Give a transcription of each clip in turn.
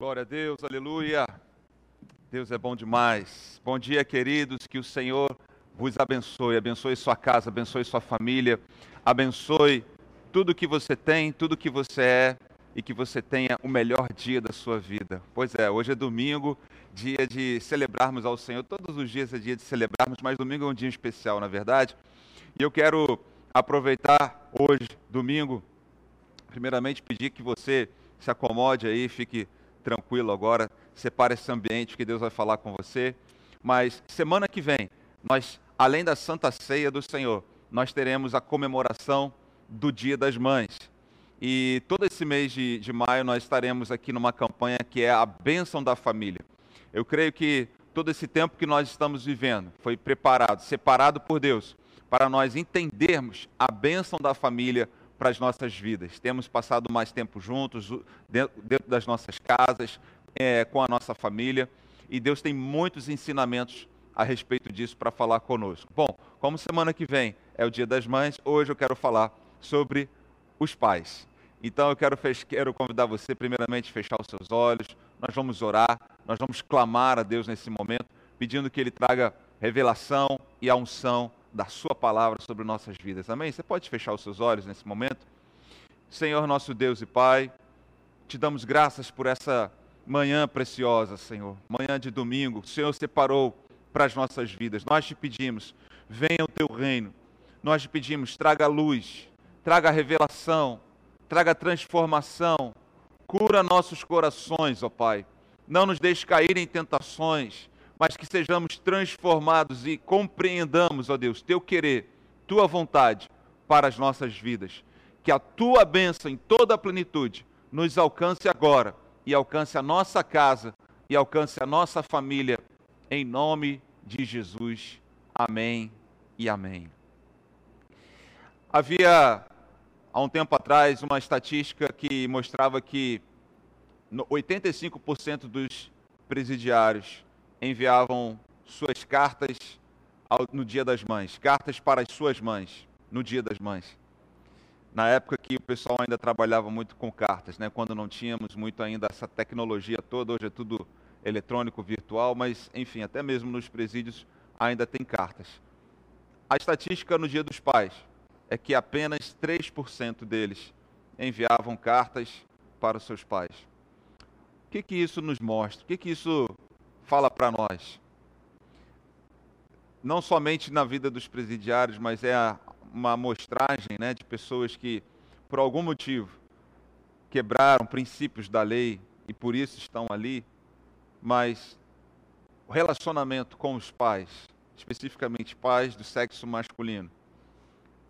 Glória a Deus, aleluia. Deus é bom demais. Bom dia, queridos. Que o Senhor vos abençoe. Abençoe sua casa, abençoe sua família, abençoe tudo que você tem, tudo que você é e que você tenha o melhor dia da sua vida. Pois é, hoje é domingo, dia de celebrarmos ao Senhor. Todos os dias é dia de celebrarmos, mas domingo é um dia especial, na verdade. E eu quero aproveitar hoje, domingo, primeiramente pedir que você se acomode aí, fique tranquilo agora, separe esse ambiente que Deus vai falar com você. Mas semana que vem, nós, além da Santa Ceia do Senhor, nós teremos a comemoração do Dia das Mães. E todo esse mês de, de maio nós estaremos aqui numa campanha que é a bênção da família. Eu creio que todo esse tempo que nós estamos vivendo foi preparado, separado por Deus, para nós entendermos a bênção da família para as nossas vidas. Temos passado mais tempo juntos, dentro, das nossas casas, é, com a nossa família, e Deus tem muitos ensinamentos a respeito disso para falar conosco. Bom, como semana que vem é o Dia das Mães, hoje eu quero falar sobre os pais. Então eu quero, quero convidar você, primeiramente, a fechar os seus olhos, nós vamos orar, nós vamos clamar a Deus nesse momento, pedindo que Ele traga revelação e a unção da Sua palavra sobre nossas vidas. Amém? Você pode fechar os seus olhos nesse momento? Senhor, nosso Deus e Pai, te damos graças por essa manhã preciosa, Senhor. Manhã de domingo, o Senhor separou para as nossas vidas. Nós te pedimos, venha o teu reino. Nós te pedimos, traga luz, traga revelação, traga transformação, cura nossos corações, ó Pai. Não nos deixe cair em tentações, mas que sejamos transformados e compreendamos, ó Deus, teu querer, tua vontade para as nossas vidas. Que a tua bênção em toda a plenitude nos alcance agora e alcance a nossa casa e alcance a nossa família, em nome de Jesus. Amém e amém. Havia há um tempo atrás uma estatística que mostrava que 85% dos presidiários enviavam suas cartas no Dia das Mães, cartas para as suas mães no Dia das Mães. Na época que o pessoal ainda trabalhava muito com cartas, né? quando não tínhamos muito ainda essa tecnologia toda, hoje é tudo eletrônico, virtual, mas enfim, até mesmo nos presídios ainda tem cartas. A estatística no Dia dos Pais é que apenas 3% deles enviavam cartas para os seus pais. O que, que isso nos mostra? O que, que isso fala para nós. Não somente na vida dos presidiários, mas é uma amostragem né, de pessoas que, por algum motivo, quebraram princípios da lei e por isso estão ali, mas o relacionamento com os pais, especificamente pais do sexo masculino,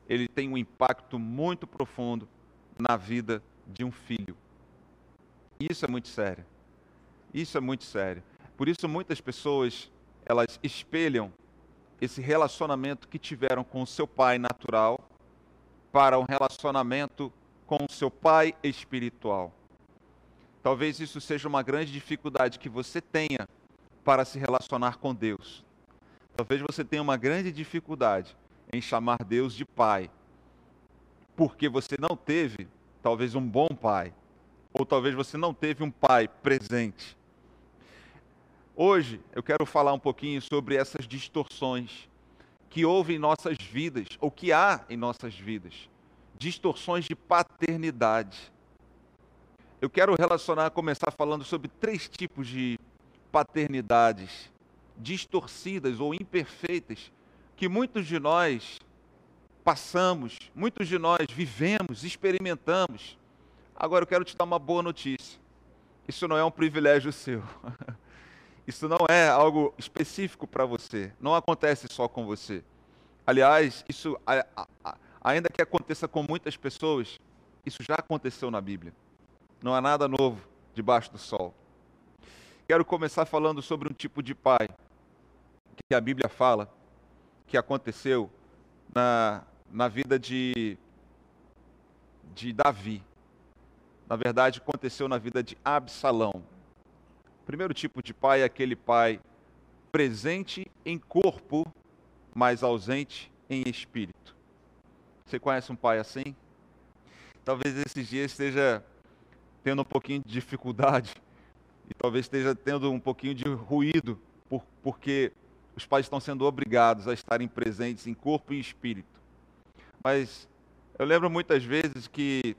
ele tem um impacto muito profundo na vida de um filho. Isso é muito sério. Isso é muito sério. Por isso muitas pessoas, elas espelham esse relacionamento que tiveram com o seu pai natural para um relacionamento com o seu pai espiritual. Talvez isso seja uma grande dificuldade que você tenha para se relacionar com Deus. Talvez você tenha uma grande dificuldade em chamar Deus de pai, porque você não teve, talvez, um bom pai, ou talvez você não teve um pai presente. Hoje eu quero falar um pouquinho sobre essas distorções que houve em nossas vidas, ou que há em nossas vidas. Distorções de paternidade. Eu quero relacionar, começar falando sobre três tipos de paternidades distorcidas ou imperfeitas que muitos de nós passamos, muitos de nós vivemos, experimentamos. Agora eu quero te dar uma boa notícia. Isso não é um privilégio seu. Isso não é algo específico para você. Não acontece só com você. Aliás, isso, ainda que aconteça com muitas pessoas, isso já aconteceu na Bíblia. Não há nada novo debaixo do sol. Quero começar falando sobre um tipo de pai que a Bíblia fala que aconteceu na, na vida de, de Davi. Na verdade, aconteceu na vida de Absalão primeiro tipo de pai é aquele pai presente em corpo, mas ausente em espírito. Você conhece um pai assim? Talvez esses dias esteja tendo um pouquinho de dificuldade e talvez esteja tendo um pouquinho de ruído, por, porque os pais estão sendo obrigados a estarem presentes em corpo e espírito. Mas eu lembro muitas vezes que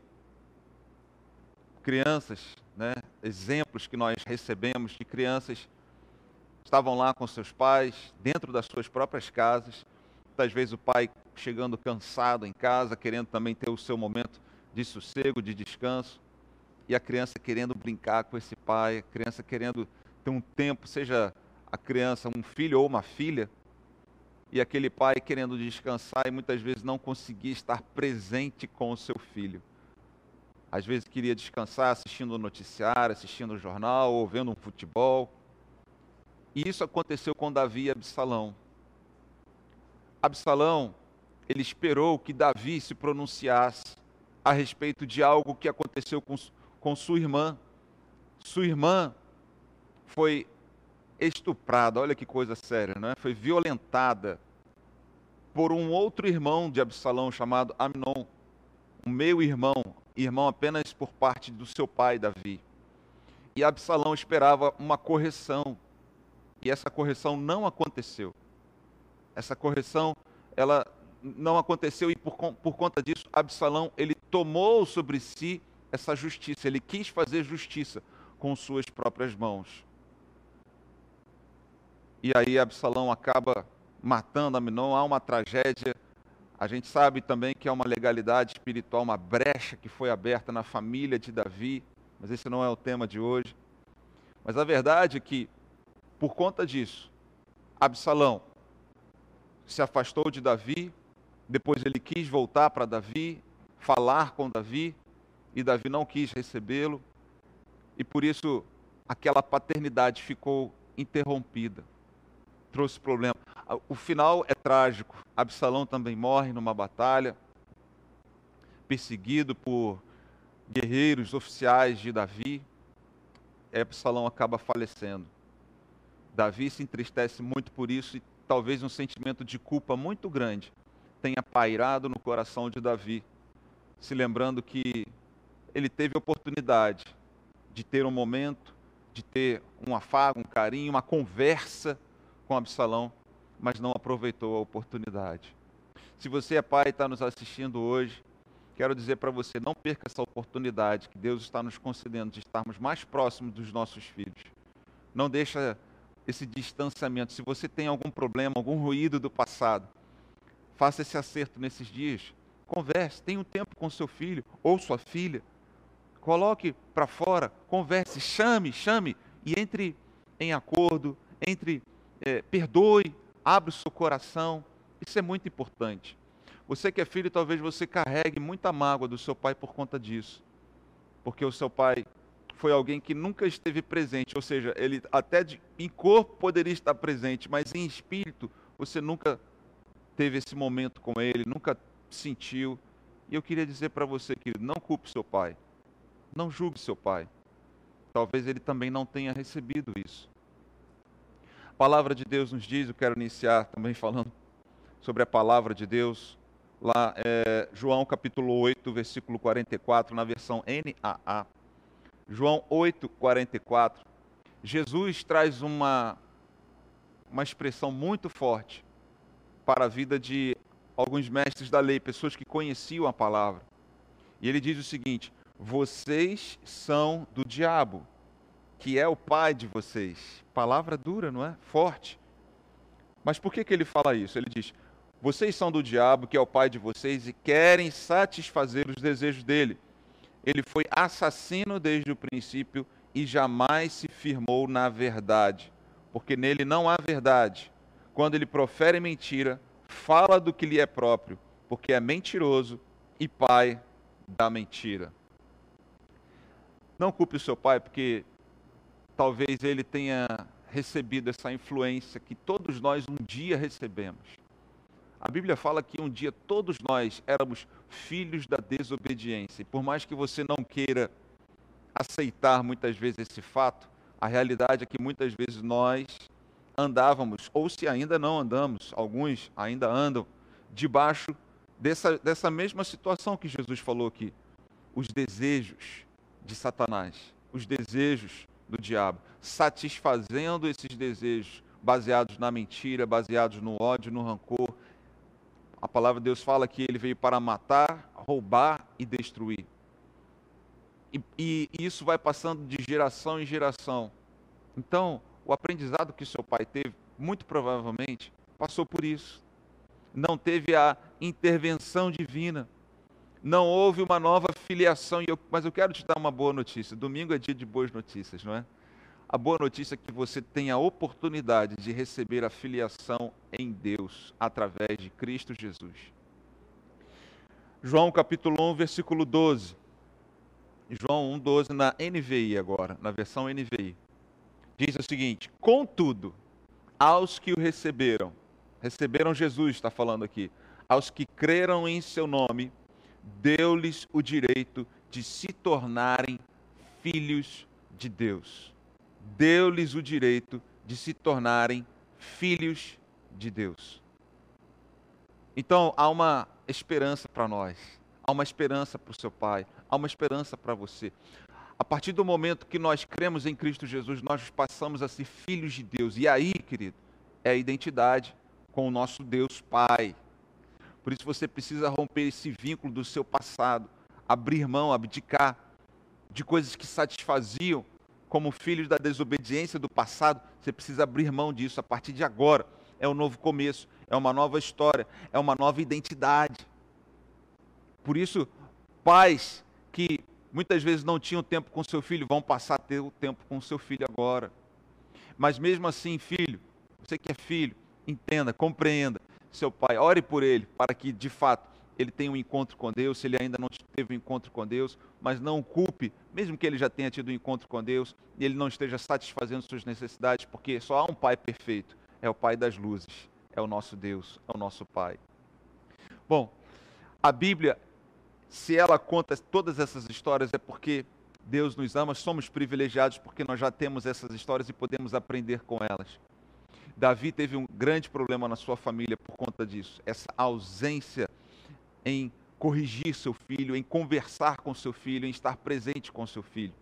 crianças, né, exemplos que nós recebemos de crianças estavam lá com seus pais, dentro das suas próprias casas, muitas vezes o pai chegando cansado em casa, querendo também ter o seu momento de sossego, de descanso, e a criança querendo brincar com esse pai, a criança querendo ter um tempo, seja a criança um filho ou uma filha, e aquele pai querendo descansar e muitas vezes não conseguia estar presente com o seu filho. Às vezes queria descansar assistindo o noticiário, assistindo o jornal, ou vendo um futebol. E isso aconteceu com Davi e Absalão. Absalão, ele esperou que Davi se pronunciasse a respeito de algo que aconteceu com, com sua irmã. Sua irmã foi estuprada, olha que coisa séria, não é? Foi violentada por um outro irmão de Absalão chamado Amnon, o meu irmão, irmão apenas por parte do seu pai Davi. E Absalão esperava uma correção, e essa correção não aconteceu. Essa correção, ela não aconteceu e por, por conta disso, Absalão, ele tomou sobre si essa justiça, ele quis fazer justiça com suas próprias mãos. E aí Absalão acaba matando Aminon, há uma tragédia. A gente sabe também que é uma legalidade espiritual, uma brecha que foi aberta na família de Davi, mas esse não é o tema de hoje. Mas a verdade é que, por conta disso, Absalão se afastou de Davi, depois ele quis voltar para Davi, falar com Davi, e Davi não quis recebê-lo, e por isso aquela paternidade ficou interrompida trouxe problema. O final é trágico. Absalão também morre numa batalha, perseguido por guerreiros oficiais de Davi. Absalão acaba falecendo. Davi se entristece muito por isso e talvez um sentimento de culpa muito grande tenha pairado no coração de Davi, se lembrando que ele teve oportunidade de ter um momento, de ter um afago, um carinho, uma conversa com Absalão, mas não aproveitou a oportunidade. Se você é pai e está nos assistindo hoje, quero dizer para você, não perca essa oportunidade que Deus está nos concedendo de estarmos mais próximos dos nossos filhos. Não deixa esse distanciamento. Se você tem algum problema, algum ruído do passado, faça esse acerto nesses dias. Converse, tenha um tempo com seu filho ou sua filha. Coloque para fora, converse, chame, chame e entre em acordo, entre é, perdoe, abre o seu coração. Isso é muito importante. Você que é filho, talvez você carregue muita mágoa do seu pai por conta disso. Porque o seu pai foi alguém que nunca esteve presente, ou seja, ele até de, em corpo poderia estar presente, mas em espírito você nunca teve esse momento com ele, nunca sentiu. E eu queria dizer para você, querido, não culpe seu pai. Não julgue seu pai. Talvez ele também não tenha recebido isso palavra de Deus nos diz, eu quero iniciar também falando sobre a palavra de Deus, lá é João capítulo 8, versículo 44, na versão NAA. João 8, 44. Jesus traz uma, uma expressão muito forte para a vida de alguns mestres da lei, pessoas que conheciam a palavra. E ele diz o seguinte: Vocês são do diabo que é o pai de vocês. Palavra dura, não é? Forte. Mas por que, que ele fala isso? Ele diz: Vocês são do diabo, que é o pai de vocês, e querem satisfazer os desejos dele. Ele foi assassino desde o princípio e jamais se firmou na verdade, porque nele não há verdade. Quando ele profere mentira, fala do que lhe é próprio, porque é mentiroso e pai da mentira. Não culpe o seu pai, porque talvez ele tenha recebido essa influência que todos nós um dia recebemos. A Bíblia fala que um dia todos nós éramos filhos da desobediência. E por mais que você não queira aceitar muitas vezes esse fato, a realidade é que muitas vezes nós andávamos, ou se ainda não andamos, alguns ainda andam, debaixo dessa, dessa mesma situação que Jesus falou aqui. Os desejos de Satanás, os desejos do diabo, satisfazendo esses desejos baseados na mentira, baseados no ódio, no rancor. A palavra de Deus fala que ele veio para matar, roubar e destruir. E, e, isso vai passando de geração em geração. Então, o aprendizado que seu pai teve, muito provavelmente, passou por isso. Não teve a intervenção divina. Não houve uma nova filiação. Eu, mas eu quero te dar uma boa notícia. Domingo é dia de boas notícias, não é? A boa notícia é que você tem a oportunidade de receber a filiação em Deus através de Cristo Jesus. João capítulo 1, versículo 12. João 1, 12 na NVI agora, na versão NVI. Diz o seguinte: Contudo, aos que o receberam, receberam Jesus, está falando aqui, aos que creram em seu nome, deu-lhes o direito de se tornarem filhos de Deus. Deu-lhes o direito de se tornarem filhos de Deus. Então, há uma esperança para nós, há uma esperança para o seu pai, há uma esperança para você. A partir do momento que nós cremos em Cristo Jesus, nós passamos a ser filhos de Deus. E aí, querido, é a identidade com o nosso Deus Pai. Por isso você precisa romper esse vínculo do seu passado, abrir mão, abdicar de coisas que satisfaziam como filhos da desobediência do passado. Você precisa abrir mão disso a partir de agora. É um novo começo, é uma nova história, é uma nova identidade. Por isso, pais que muitas vezes não tinham tempo com seu filho vão passar a ter o tempo com seu filho agora. Mas mesmo assim, filho, você que é filho, entenda, compreenda seu pai, ore por ele, para que de fato ele tenha um encontro com Deus, se ele ainda não teve um encontro com Deus, mas não culpe, mesmo que ele já tenha tido um encontro com Deus e ele não esteja satisfazendo suas necessidades, porque só há um pai perfeito, é o pai das luzes, é o nosso Deus, é o nosso pai. Bom, a Bíblia, se ela conta todas essas histórias, é porque Deus nos ama, somos privilegiados porque nós já temos essas histórias e podemos aprender com elas. Davi teve um grande problema na sua família por conta disso, essa ausência em corrigir seu filho, em conversar com seu filho, em estar presente com seu filho.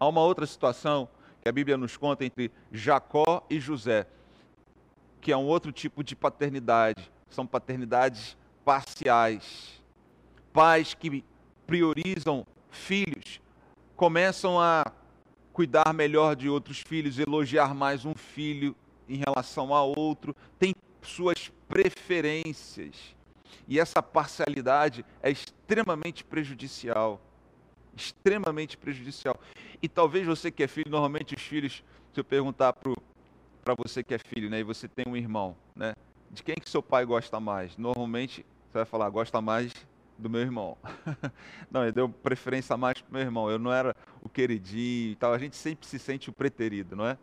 Há uma outra situação que a Bíblia nos conta entre Jacó e José, que é um outro tipo de paternidade, são paternidades parciais. Pais que priorizam filhos começam a cuidar melhor de outros filhos, elogiar mais um filho em relação a outro, tem suas preferências. E essa parcialidade é extremamente prejudicial. Extremamente prejudicial. E talvez você que é filho, normalmente os filhos, se eu perguntar para você que é filho, né, e você tem um irmão, né, de quem que seu pai gosta mais? Normalmente você vai falar, gosta mais do meu irmão. não, ele deu preferência mais para meu irmão. Eu não era o queridinho e tal. A gente sempre se sente o preterido, não é?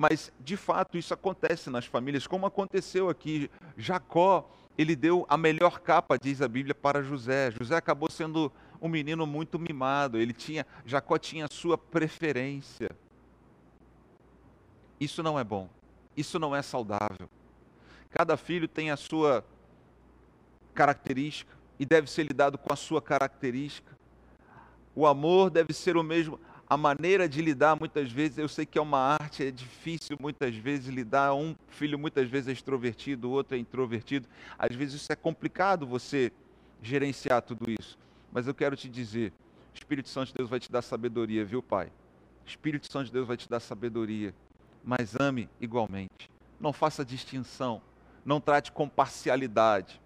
Mas, de fato, isso acontece nas famílias, como aconteceu aqui. Jacó, ele deu a melhor capa, diz a Bíblia, para José. José acabou sendo um menino muito mimado. Ele tinha, Jacó tinha a sua preferência. Isso não é bom. Isso não é saudável. Cada filho tem a sua característica e deve ser lidado com a sua característica. O amor deve ser o mesmo a maneira de lidar muitas vezes, eu sei que é uma arte, é difícil muitas vezes lidar. Um filho muitas vezes é extrovertido, o outro é introvertido. Às vezes isso é complicado você gerenciar tudo isso. Mas eu quero te dizer, Espírito Santo de Deus vai te dar sabedoria, viu, Pai? Espírito Santo de Deus vai te dar sabedoria, mas ame igualmente. Não faça distinção, não trate com parcialidade.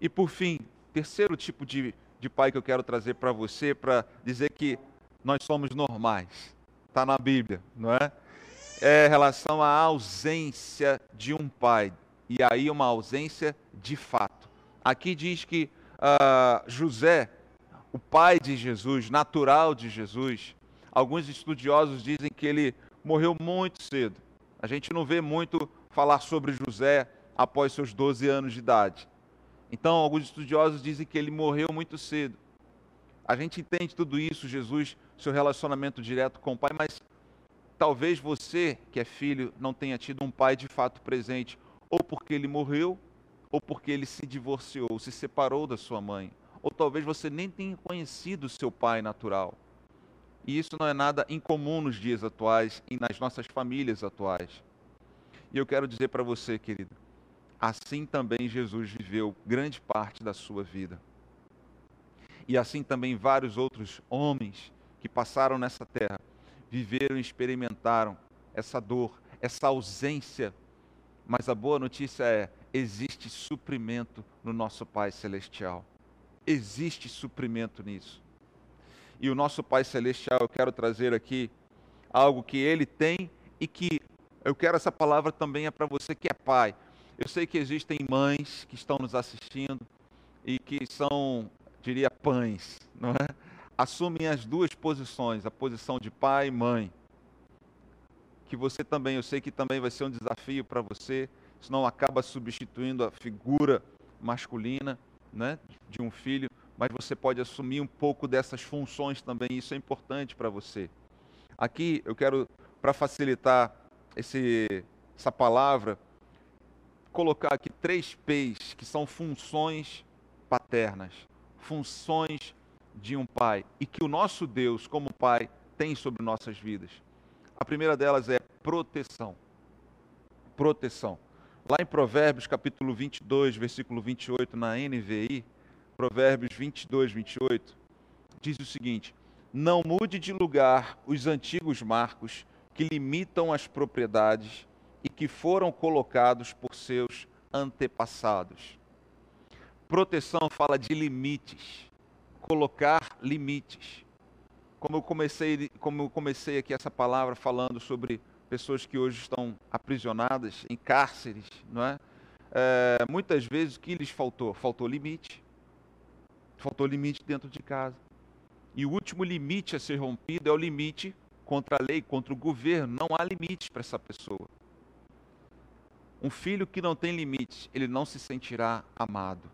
E por fim, terceiro tipo de, de pai que eu quero trazer para você, para dizer que nós somos normais. Está na Bíblia, não é? É relação à ausência de um pai. E aí uma ausência de fato. Aqui diz que uh, José, o pai de Jesus, natural de Jesus, alguns estudiosos dizem que ele morreu muito cedo. A gente não vê muito falar sobre José após seus 12 anos de idade. Então, alguns estudiosos dizem que ele morreu muito cedo. A gente entende tudo isso, Jesus seu relacionamento direto com o pai, mas talvez você, que é filho, não tenha tido um pai de fato presente, ou porque ele morreu, ou porque ele se divorciou, se separou da sua mãe, ou talvez você nem tenha conhecido seu pai natural. E isso não é nada incomum nos dias atuais e nas nossas famílias atuais. E eu quero dizer para você, querido, assim também Jesus viveu grande parte da sua vida. E assim também vários outros homens que passaram nessa terra viveram e experimentaram essa dor, essa ausência. Mas a boa notícia é: existe suprimento no nosso Pai Celestial. Existe suprimento nisso. E o nosso Pai Celestial, eu quero trazer aqui algo que ele tem e que eu quero essa palavra também é para você que é pai. Eu sei que existem mães que estão nos assistindo e que são, diria, pães, não é? Assumem as duas posições, a posição de pai e mãe. Que você também, eu sei que também vai ser um desafio para você, senão acaba substituindo a figura masculina, né, de um filho, mas você pode assumir um pouco dessas funções também, isso é importante para você. Aqui eu quero, para facilitar esse, essa palavra, colocar aqui três P's, que são funções paternas, funções de um pai, e que o nosso Deus, como pai, tem sobre nossas vidas. A primeira delas é proteção. Proteção. Lá em Provérbios, capítulo 22, versículo 28, na NVI, Provérbios 22, 28, diz o seguinte: Não mude de lugar os antigos marcos que limitam as propriedades e que foram colocados por seus antepassados. Proteção fala de limites, colocar limites. Como eu comecei, como eu comecei aqui essa palavra falando sobre pessoas que hoje estão aprisionadas em cárceres, não é? é muitas vezes o que lhes faltou? Faltou limite. Faltou limite dentro de casa. E o último limite a ser rompido é o limite contra a lei, contra o governo. Não há limites para essa pessoa. Um filho que não tem limites, ele não se sentirá amado.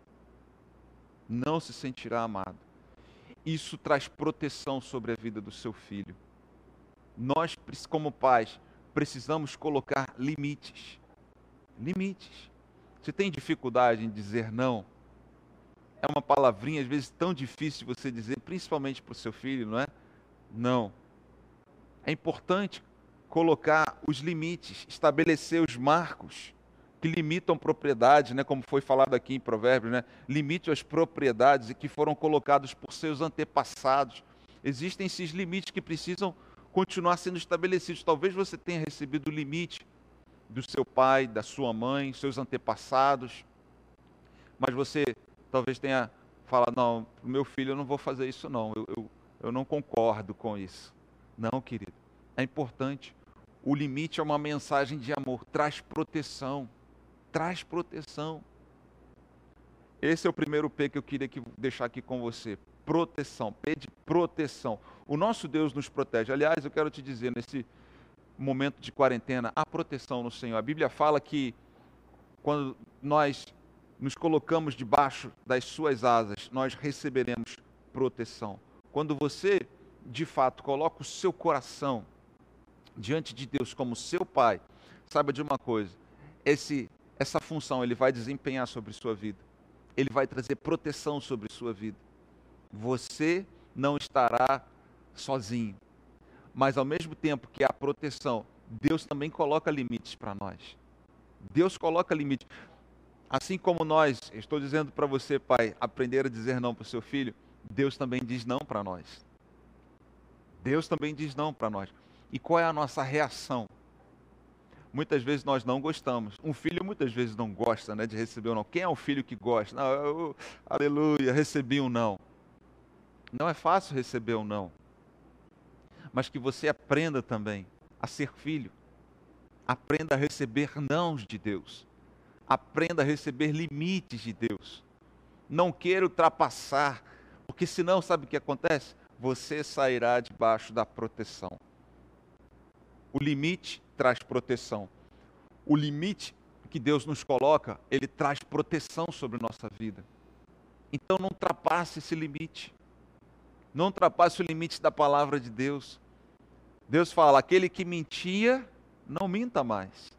Não se sentirá amado. Isso traz proteção sobre a vida do seu filho. Nós, como pais, precisamos colocar limites. Limites. Você tem dificuldade em dizer não? É uma palavrinha, às vezes, tão difícil de você dizer, principalmente para o seu filho, não é? Não é importante colocar os limites, estabelecer os marcos que limitam propriedades, né, como foi falado aqui em Provérbios, né, limite as propriedades que foram colocados por seus antepassados. Existem esses limites que precisam continuar sendo estabelecidos. Talvez você tenha recebido o limite do seu pai, da sua mãe, seus antepassados, mas você talvez tenha falado: não, meu filho eu não vou fazer isso, não, eu, eu, eu não concordo com isso. Não, querido. É importante. O limite é uma mensagem de amor, traz proteção. Traz proteção. Esse é o primeiro P que eu queria deixar aqui com você. Proteção. P de proteção. O nosso Deus nos protege. Aliás, eu quero te dizer, nesse momento de quarentena, há proteção no Senhor. A Bíblia fala que quando nós nos colocamos debaixo das suas asas, nós receberemos proteção. Quando você de fato coloca o seu coração diante de Deus como seu pai, saiba de uma coisa: esse, essa função ele vai desempenhar sobre sua vida, ele vai trazer proteção sobre sua vida. Você não estará sozinho, mas ao mesmo tempo que há proteção, Deus também coloca limites para nós. Deus coloca limites. Assim como nós, estou dizendo para você, pai, aprender a dizer não para o seu filho, Deus também diz não para nós. Deus também diz não para nós. E qual é a nossa reação? Muitas vezes nós não gostamos. Um filho muitas vezes não gosta né, de receber um não. Quem é o filho que gosta? Não, eu, aleluia, recebi um não. Não é fácil receber um não. Mas que você aprenda também a ser filho. Aprenda a receber nãos de Deus. Aprenda a receber limites de Deus. Não queira ultrapassar, porque senão, sabe o que acontece? você sairá debaixo da proteção. O limite traz proteção. O limite que Deus nos coloca, ele traz proteção sobre nossa vida. Então não ultrapasse esse limite. Não ultrapasse o limite da palavra de Deus. Deus fala: aquele que mentia, não minta mais.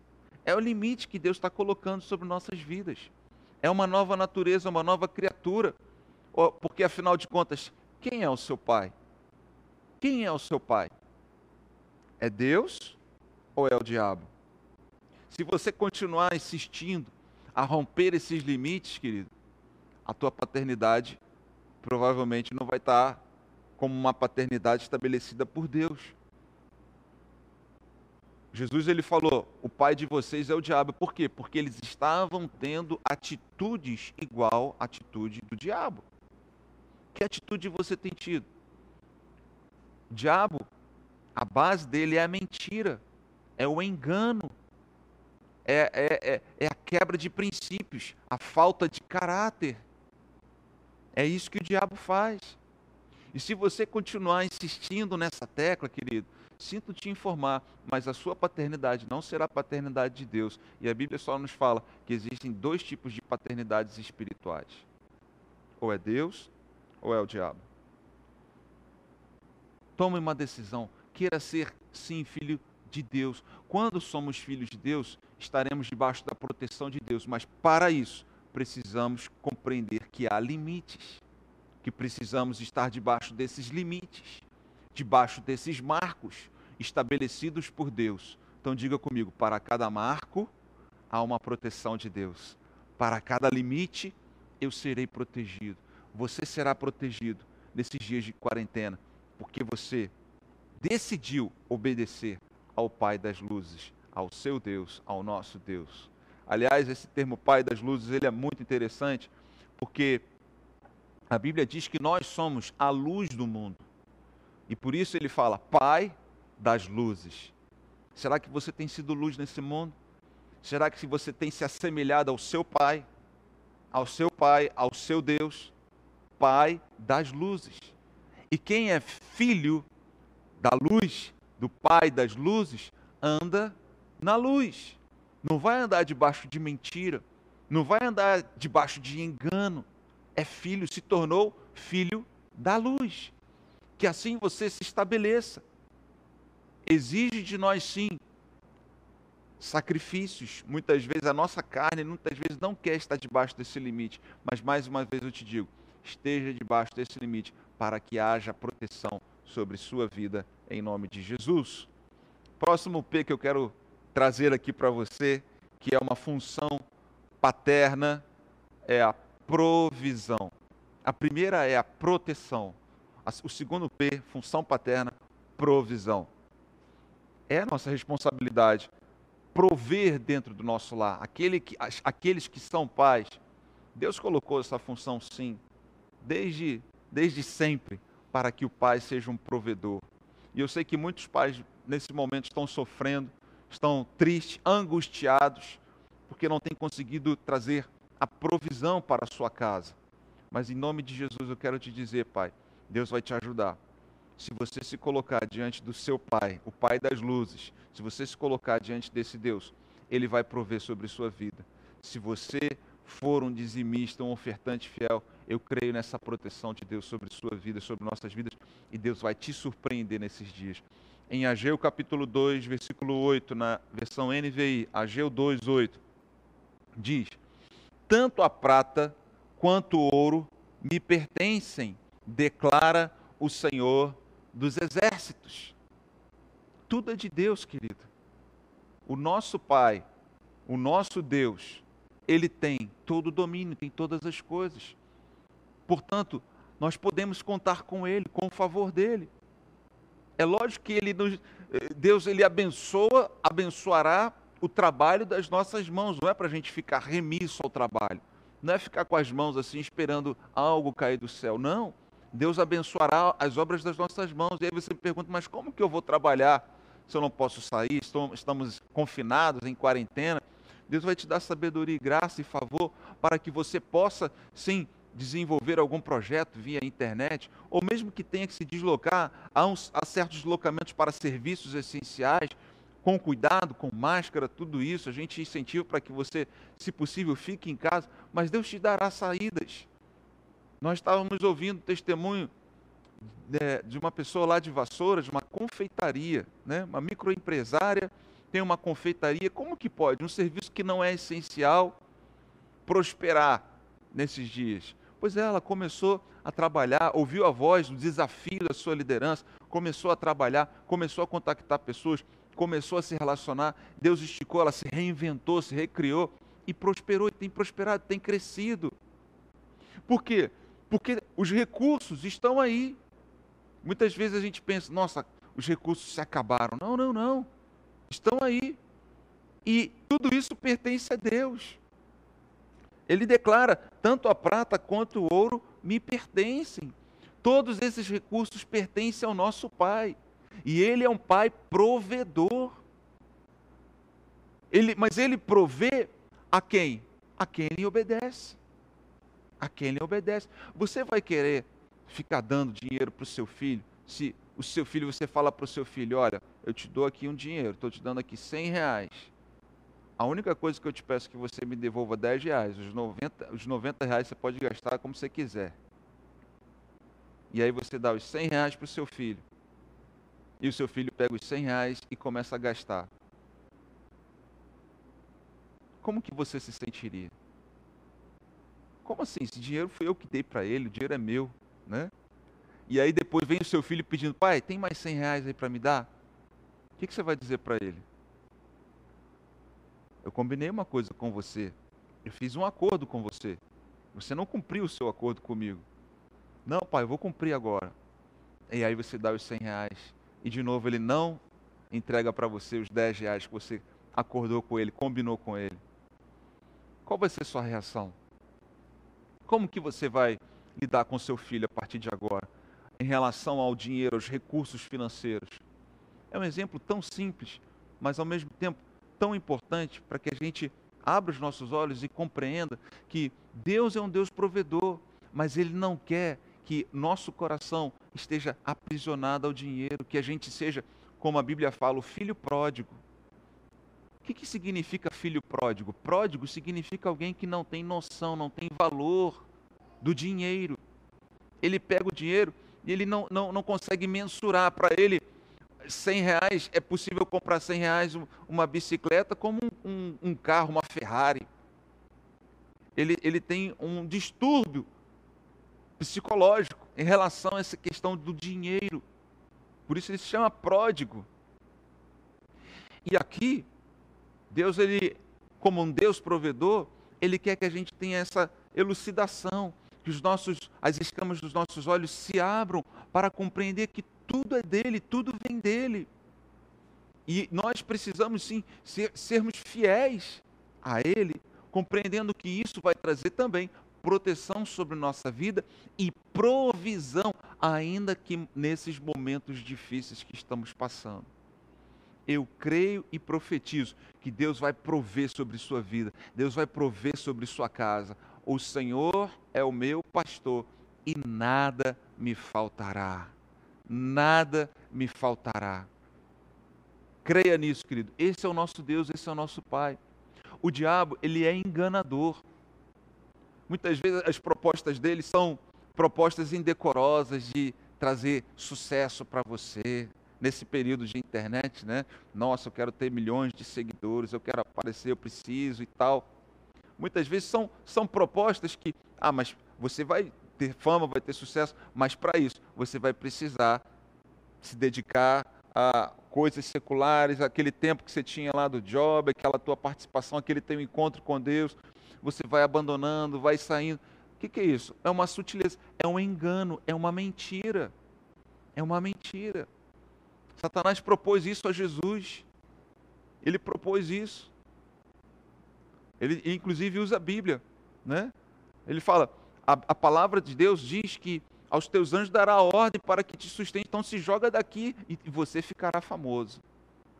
É o limite que Deus está colocando sobre nossas vidas. É uma nova natureza, uma nova criatura. Porque afinal de contas, quem é o seu pai? Quem é o seu pai? É Deus ou é o diabo? Se você continuar insistindo a romper esses limites, querido, a tua paternidade provavelmente não vai estar como uma paternidade estabelecida por Deus. Jesus ele falou: "O pai de vocês é o diabo". Por quê? Porque eles estavam tendo atitudes igual à atitude do diabo. Que atitude você tem tido? O diabo, a base dele é a mentira, é o engano, é, é, é, é a quebra de princípios, a falta de caráter. É isso que o diabo faz. E se você continuar insistindo nessa tecla, querido, sinto te informar, mas a sua paternidade não será a paternidade de Deus. E a Bíblia só nos fala que existem dois tipos de paternidades espirituais: ou é Deus, ou é o diabo. Tome uma decisão. Queira ser, sim, filho de Deus. Quando somos filhos de Deus, estaremos debaixo da proteção de Deus, mas para isso precisamos compreender que há limites, que precisamos estar debaixo desses limites, debaixo desses marcos estabelecidos por Deus. Então diga comigo, para cada marco há uma proteção de Deus. Para cada limite eu serei protegido. Você será protegido nesses dias de quarentena, porque você decidiu obedecer ao Pai das luzes, ao seu Deus, ao nosso Deus. Aliás, esse termo Pai das luzes, ele é muito interessante, porque a Bíblia diz que nós somos a luz do mundo. E por isso ele fala Pai das luzes. Será que você tem sido luz nesse mundo? Será que você tem se assemelhado ao seu Pai, ao seu Pai, ao seu Deus, Pai das luzes? E quem é filho da luz, do Pai das luzes, anda na luz. Não vai andar debaixo de mentira, não vai andar debaixo de engano. É filho, se tornou filho da luz. Que assim você se estabeleça. Exige de nós, sim, sacrifícios. Muitas vezes a nossa carne, muitas vezes não quer estar debaixo desse limite. Mas mais uma vez eu te digo: esteja debaixo desse limite para que haja proteção sobre sua vida, em nome de Jesus. Próximo P que eu quero trazer aqui para você, que é uma função paterna, é a provisão. A primeira é a proteção. O segundo P, função paterna, provisão. É nossa responsabilidade prover dentro do nosso lar. Aquele que, aqueles que são pais, Deus colocou essa função sim, desde, desde sempre para que o pai seja um provedor. E eu sei que muitos pais nesse momento estão sofrendo, estão tristes, angustiados, porque não têm conseguido trazer a provisão para a sua casa. Mas em nome de Jesus eu quero te dizer, pai, Deus vai te ajudar. Se você se colocar diante do seu pai, o pai das luzes, se você se colocar diante desse Deus, ele vai prover sobre sua vida. Se você for um dizimista, um ofertante fiel, eu creio nessa proteção de Deus sobre sua vida, sobre nossas vidas, e Deus vai te surpreender nesses dias. Em Ageu capítulo 2, versículo 8, na versão NVI, Ageu 2, 8, diz: Tanto a prata quanto o ouro me pertencem, declara o Senhor dos exércitos. Tudo é de Deus, querido. O nosso Pai, o nosso Deus, ele tem todo o domínio, tem todas as coisas. Portanto, nós podemos contar com Ele, com o favor dele. É lógico que ele nos, eh, Deus ele abençoa, abençoará o trabalho das nossas mãos. Não é para a gente ficar remisso ao trabalho. Não é ficar com as mãos assim esperando algo cair do céu. Não. Deus abençoará as obras das nossas mãos. E aí você pergunta, mas como que eu vou trabalhar se eu não posso sair? Estamos confinados em quarentena. Deus vai te dar sabedoria e graça e favor para que você possa, sim, desenvolver algum projeto via internet, ou mesmo que tenha que se deslocar a, uns, a certos deslocamentos para serviços essenciais, com cuidado, com máscara, tudo isso, a gente incentiva para que você, se possível, fique em casa, mas Deus te dará saídas. Nós estávamos ouvindo testemunho de, né, de uma pessoa lá de Vassoura, de uma confeitaria, né? uma microempresária, tem uma confeitaria, como que pode um serviço que não é essencial prosperar nesses dias? Pois é, ela começou a trabalhar, ouviu a voz, o desafio da sua liderança, começou a trabalhar, começou a contactar pessoas, começou a se relacionar, Deus esticou, ela se reinventou, se recriou e prosperou, e tem prosperado, tem crescido. Por quê? Porque os recursos estão aí. Muitas vezes a gente pensa, nossa, os recursos se acabaram. Não, não, não. Estão aí. E tudo isso pertence a Deus. Ele declara: tanto a prata quanto o ouro me pertencem. Todos esses recursos pertencem ao nosso Pai. E Ele é um Pai provedor. Ele, mas Ele provê a quem? A quem Ele obedece. A quem Ele obedece. Você vai querer ficar dando dinheiro para o seu filho se o seu filho, você fala para o seu filho: Olha, eu te dou aqui um dinheiro, estou te dando aqui 100 reais. A única coisa que eu te peço é que você me devolva 10 reais. Os 90, os 90 reais você pode gastar como você quiser. E aí você dá os 100 reais para o seu filho. E o seu filho pega os 100 reais e começa a gastar. Como que você se sentiria? Como assim? Esse dinheiro foi eu que dei para ele, o dinheiro é meu, né? E aí depois vem o seu filho pedindo, pai, tem mais 100 reais aí para me dar? O que, que você vai dizer para ele? Eu combinei uma coisa com você. Eu fiz um acordo com você. Você não cumpriu o seu acordo comigo. Não, pai, eu vou cumprir agora. E aí você dá os 100 reais. E de novo ele não entrega para você os 10 reais que você acordou com ele, combinou com ele. Qual vai ser sua reação? Como que você vai lidar com seu filho a partir de agora? em relação ao dinheiro, aos recursos financeiros. É um exemplo tão simples, mas ao mesmo tempo tão importante para que a gente abra os nossos olhos e compreenda que Deus é um Deus provedor, mas Ele não quer que nosso coração esteja aprisionado ao dinheiro, que a gente seja, como a Bíblia fala, o filho pródigo. O que, que significa filho pródigo? Pródigo significa alguém que não tem noção, não tem valor do dinheiro. Ele pega o dinheiro e ele não, não, não consegue mensurar. Para ele, 100 reais, é possível comprar 100 reais uma bicicleta como um, um, um carro, uma Ferrari. Ele, ele tem um distúrbio psicológico em relação a essa questão do dinheiro. Por isso ele se chama pródigo. E aqui, Deus, ele, como um Deus provedor, ele quer que a gente tenha essa elucidação, que os nossos, as escamas dos nossos olhos se abram para compreender que tudo é dele, tudo vem dele. E nós precisamos sim ser, sermos fiéis a ele, compreendendo que isso vai trazer também proteção sobre nossa vida e provisão, ainda que nesses momentos difíceis que estamos passando. Eu creio e profetizo que Deus vai prover sobre sua vida, Deus vai prover sobre sua casa, o Senhor é o meu pastor e nada me faltará. Nada me faltará. Creia nisso, querido. Esse é o nosso Deus, esse é o nosso Pai. O diabo, ele é enganador. Muitas vezes as propostas dele são propostas indecorosas de trazer sucesso para você. Nesse período de internet, né? Nossa, eu quero ter milhões de seguidores, eu quero aparecer, eu preciso e tal muitas vezes são, são propostas que, ah, mas você vai ter fama, vai ter sucesso, mas para isso você vai precisar se dedicar a coisas seculares, aquele tempo que você tinha lá do job, aquela tua participação, aquele teu encontro com Deus, você vai abandonando, vai saindo. O que, que é isso? É uma sutileza, é um engano, é uma mentira. É uma mentira. Satanás propôs isso a Jesus. Ele propôs isso. Ele inclusive usa a Bíblia, né? Ele fala, a, a palavra de Deus diz que aos teus anjos dará ordem para que te sustente. Então se joga daqui e você ficará famoso.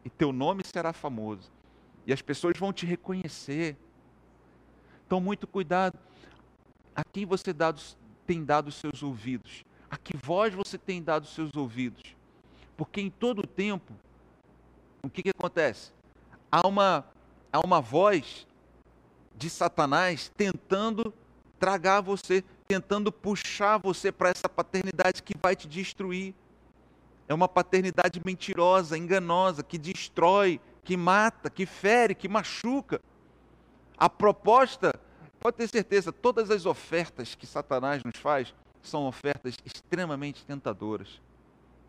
E teu nome será famoso. E as pessoas vão te reconhecer. Então muito cuidado. A quem você dado, tem dado os seus ouvidos? A que voz você tem dado os seus ouvidos? Porque em todo o tempo, o que, que acontece? Há uma, há uma voz de Satanás tentando tragar você, tentando puxar você para essa paternidade que vai te destruir. É uma paternidade mentirosa, enganosa, que destrói, que mata, que fere, que machuca. A proposta, pode ter certeza, todas as ofertas que Satanás nos faz são ofertas extremamente tentadoras.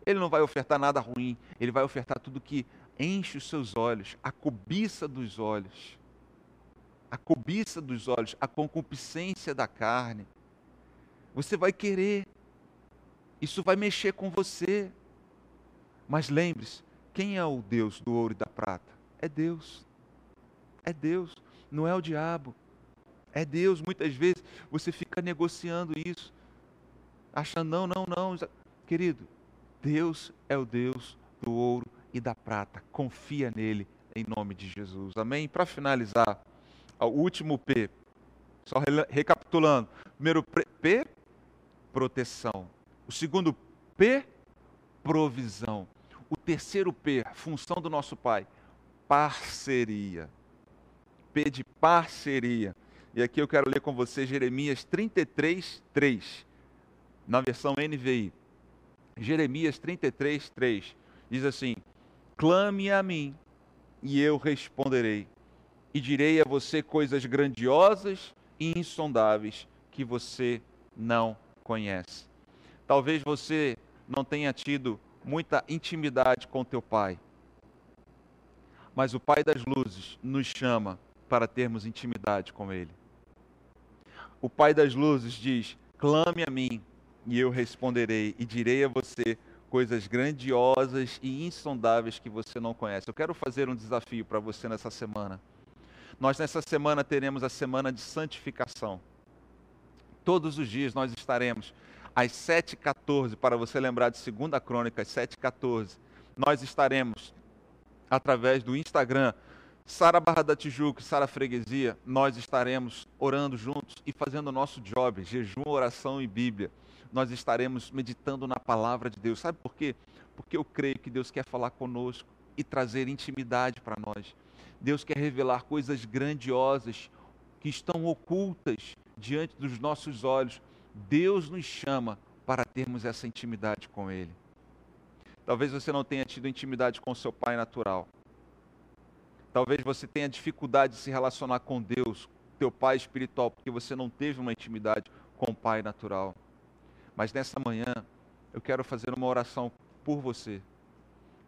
Ele não vai ofertar nada ruim, ele vai ofertar tudo que enche os seus olhos, a cobiça dos olhos. A cobiça dos olhos, a concupiscência da carne. Você vai querer, isso vai mexer com você. Mas lembre-se, quem é o Deus do ouro e da prata? É Deus. É Deus, não é o diabo. É Deus. Muitas vezes você fica negociando isso, achando, não, não, não. Querido, Deus é o Deus do ouro e da prata. Confia nele em nome de Jesus. Amém? Para finalizar, o último P, só recapitulando. Primeiro P, proteção. O segundo P, provisão. O terceiro P, função do nosso Pai, parceria. P de parceria. E aqui eu quero ler com você Jeremias 33, 3, na versão NVI. Jeremias 33, 3 diz assim: Clame a mim, e eu responderei, e direi a você coisas grandiosas e insondáveis que você não conhece. Talvez você não tenha tido muita intimidade com teu pai, mas o Pai das Luzes nos chama para termos intimidade com Ele. O Pai das Luzes diz: clame a mim, e eu responderei, e direi a você coisas grandiosas e insondáveis que você não conhece. Eu quero fazer um desafio para você nessa semana. Nós, nessa semana, teremos a semana de santificação. Todos os dias nós estaremos às 7h14, para você lembrar de 2 Crônica, às 7h14, nós estaremos, através do Instagram, Sara Barra da Tijuca Sara Freguesia, nós estaremos orando juntos e fazendo o nosso job, jejum, oração e Bíblia. Nós estaremos meditando na palavra de Deus. Sabe por quê? Porque eu creio que Deus quer falar conosco e trazer intimidade para nós. Deus quer revelar coisas grandiosas que estão ocultas diante dos nossos olhos. Deus nos chama para termos essa intimidade com Ele. Talvez você não tenha tido intimidade com seu pai natural Talvez você tenha dificuldade de se relacionar com Deus, teu pai espiritual, porque você não teve uma intimidade com o pai natural. Mas nessa manhã, eu quero fazer uma oração por você,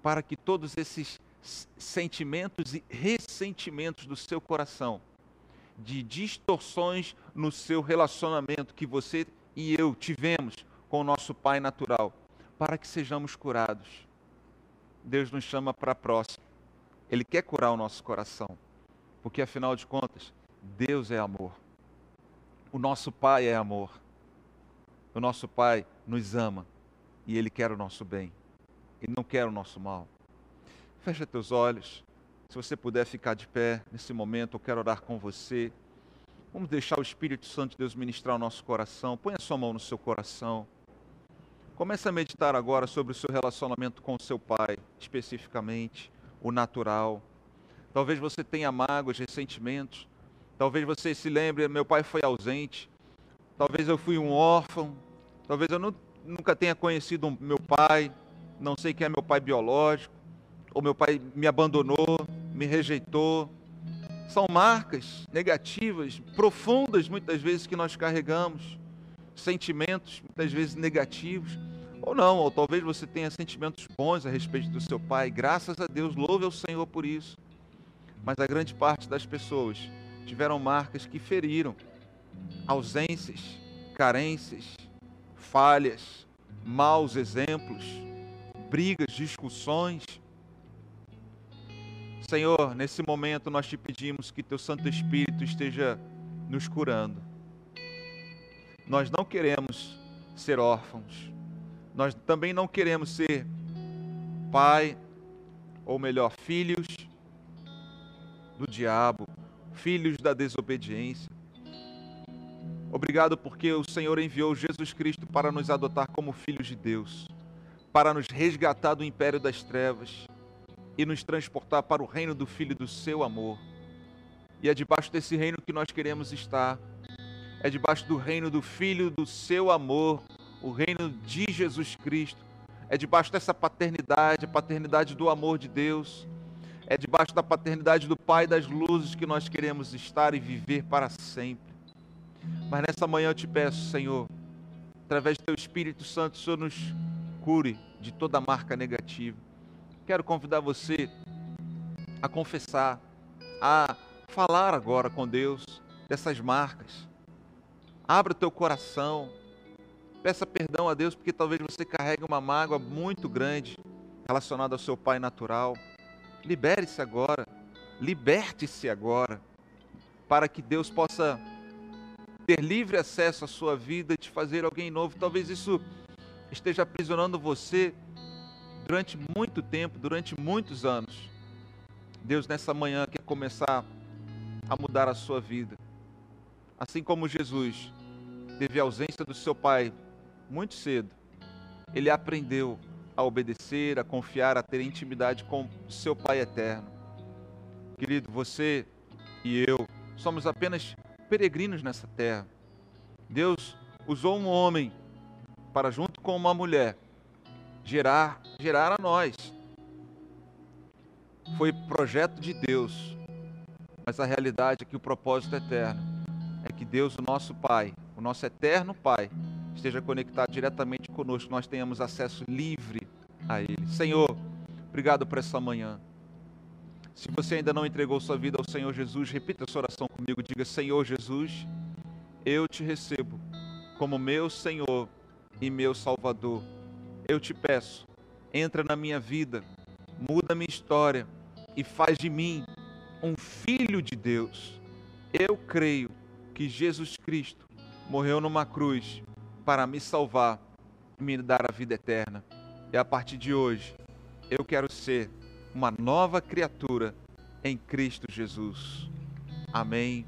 para que todos esses sentimentos e ressentimentos do seu coração, de distorções no seu relacionamento que você e eu tivemos com o nosso pai natural, para que sejamos curados. Deus nos chama para a próxima. Ele quer curar o nosso coração, porque afinal de contas, Deus é amor. O nosso Pai é amor. O nosso Pai nos ama e Ele quer o nosso bem. Ele não quer o nosso mal. Fecha teus olhos. Se você puder ficar de pé nesse momento, eu quero orar com você. Vamos deixar o Espírito Santo de Deus ministrar o nosso coração. Põe a sua mão no seu coração. Comece a meditar agora sobre o seu relacionamento com o seu pai, especificamente o natural. Talvez você tenha mágoas, ressentimentos. Talvez você se lembre, meu pai foi ausente. Talvez eu fui um órfão. Talvez eu não, nunca tenha conhecido meu pai. Não sei quem é meu pai biológico. Ou meu pai me abandonou, me rejeitou. São marcas negativas, profundas muitas vezes que nós carregamos. Sentimentos muitas vezes negativos ou não, ou talvez você tenha sentimentos bons a respeito do seu pai, graças a Deus, louve ao Senhor por isso. Mas a grande parte das pessoas tiveram marcas que feriram, ausências, carências, falhas, maus exemplos, brigas, discussões. Senhor, nesse momento nós te pedimos que teu Santo Espírito esteja nos curando. Nós não queremos ser órfãos. Nós também não queremos ser pai, ou melhor, filhos do diabo, filhos da desobediência. Obrigado porque o Senhor enviou Jesus Cristo para nos adotar como filhos de Deus, para nos resgatar do império das trevas e nos transportar para o reino do Filho do seu amor. E é debaixo desse reino que nós queremos estar. É debaixo do reino do Filho do seu amor o reino de Jesus Cristo. É debaixo dessa paternidade, a paternidade do amor de Deus. É debaixo da paternidade do Pai das luzes que nós queremos estar e viver para sempre. Mas nessa manhã eu te peço, Senhor, através do Teu Espírito Santo, o Senhor nos cure de toda marca negativa. Quero convidar você a confessar, a falar agora com Deus dessas marcas. Abra o teu coração, peça perdão a Deus, porque talvez você carregue uma mágoa muito grande relacionada ao seu pai natural. Libere-se agora, liberte-se agora, para que Deus possa ter livre acesso à sua vida e te fazer alguém novo. Talvez isso esteja aprisionando você durante muito tempo, durante muitos anos. Deus, nessa manhã, quer começar a mudar a sua vida. Assim como Jesus teve a ausência do seu pai muito cedo, ele aprendeu a obedecer, a confiar, a ter intimidade com seu Pai eterno. Querido, você e eu somos apenas peregrinos nessa terra. Deus usou um homem para, junto com uma mulher, gerar, gerar a nós. Foi projeto de Deus, mas a realidade é que o propósito eterno é que Deus, o nosso Pai, o nosso eterno Pai, esteja conectado diretamente conosco, nós tenhamos acesso livre a Ele. Senhor, obrigado por essa manhã. Se você ainda não entregou sua vida ao Senhor Jesus, repita essa oração comigo. Diga: Senhor Jesus, eu te recebo como meu Senhor e meu Salvador. Eu te peço, entra na minha vida, muda minha história e faz de mim um filho de Deus. Eu creio que Jesus Cristo morreu numa cruz para me salvar e me dar a vida eterna. E a partir de hoje, eu quero ser uma nova criatura em Cristo Jesus. Amém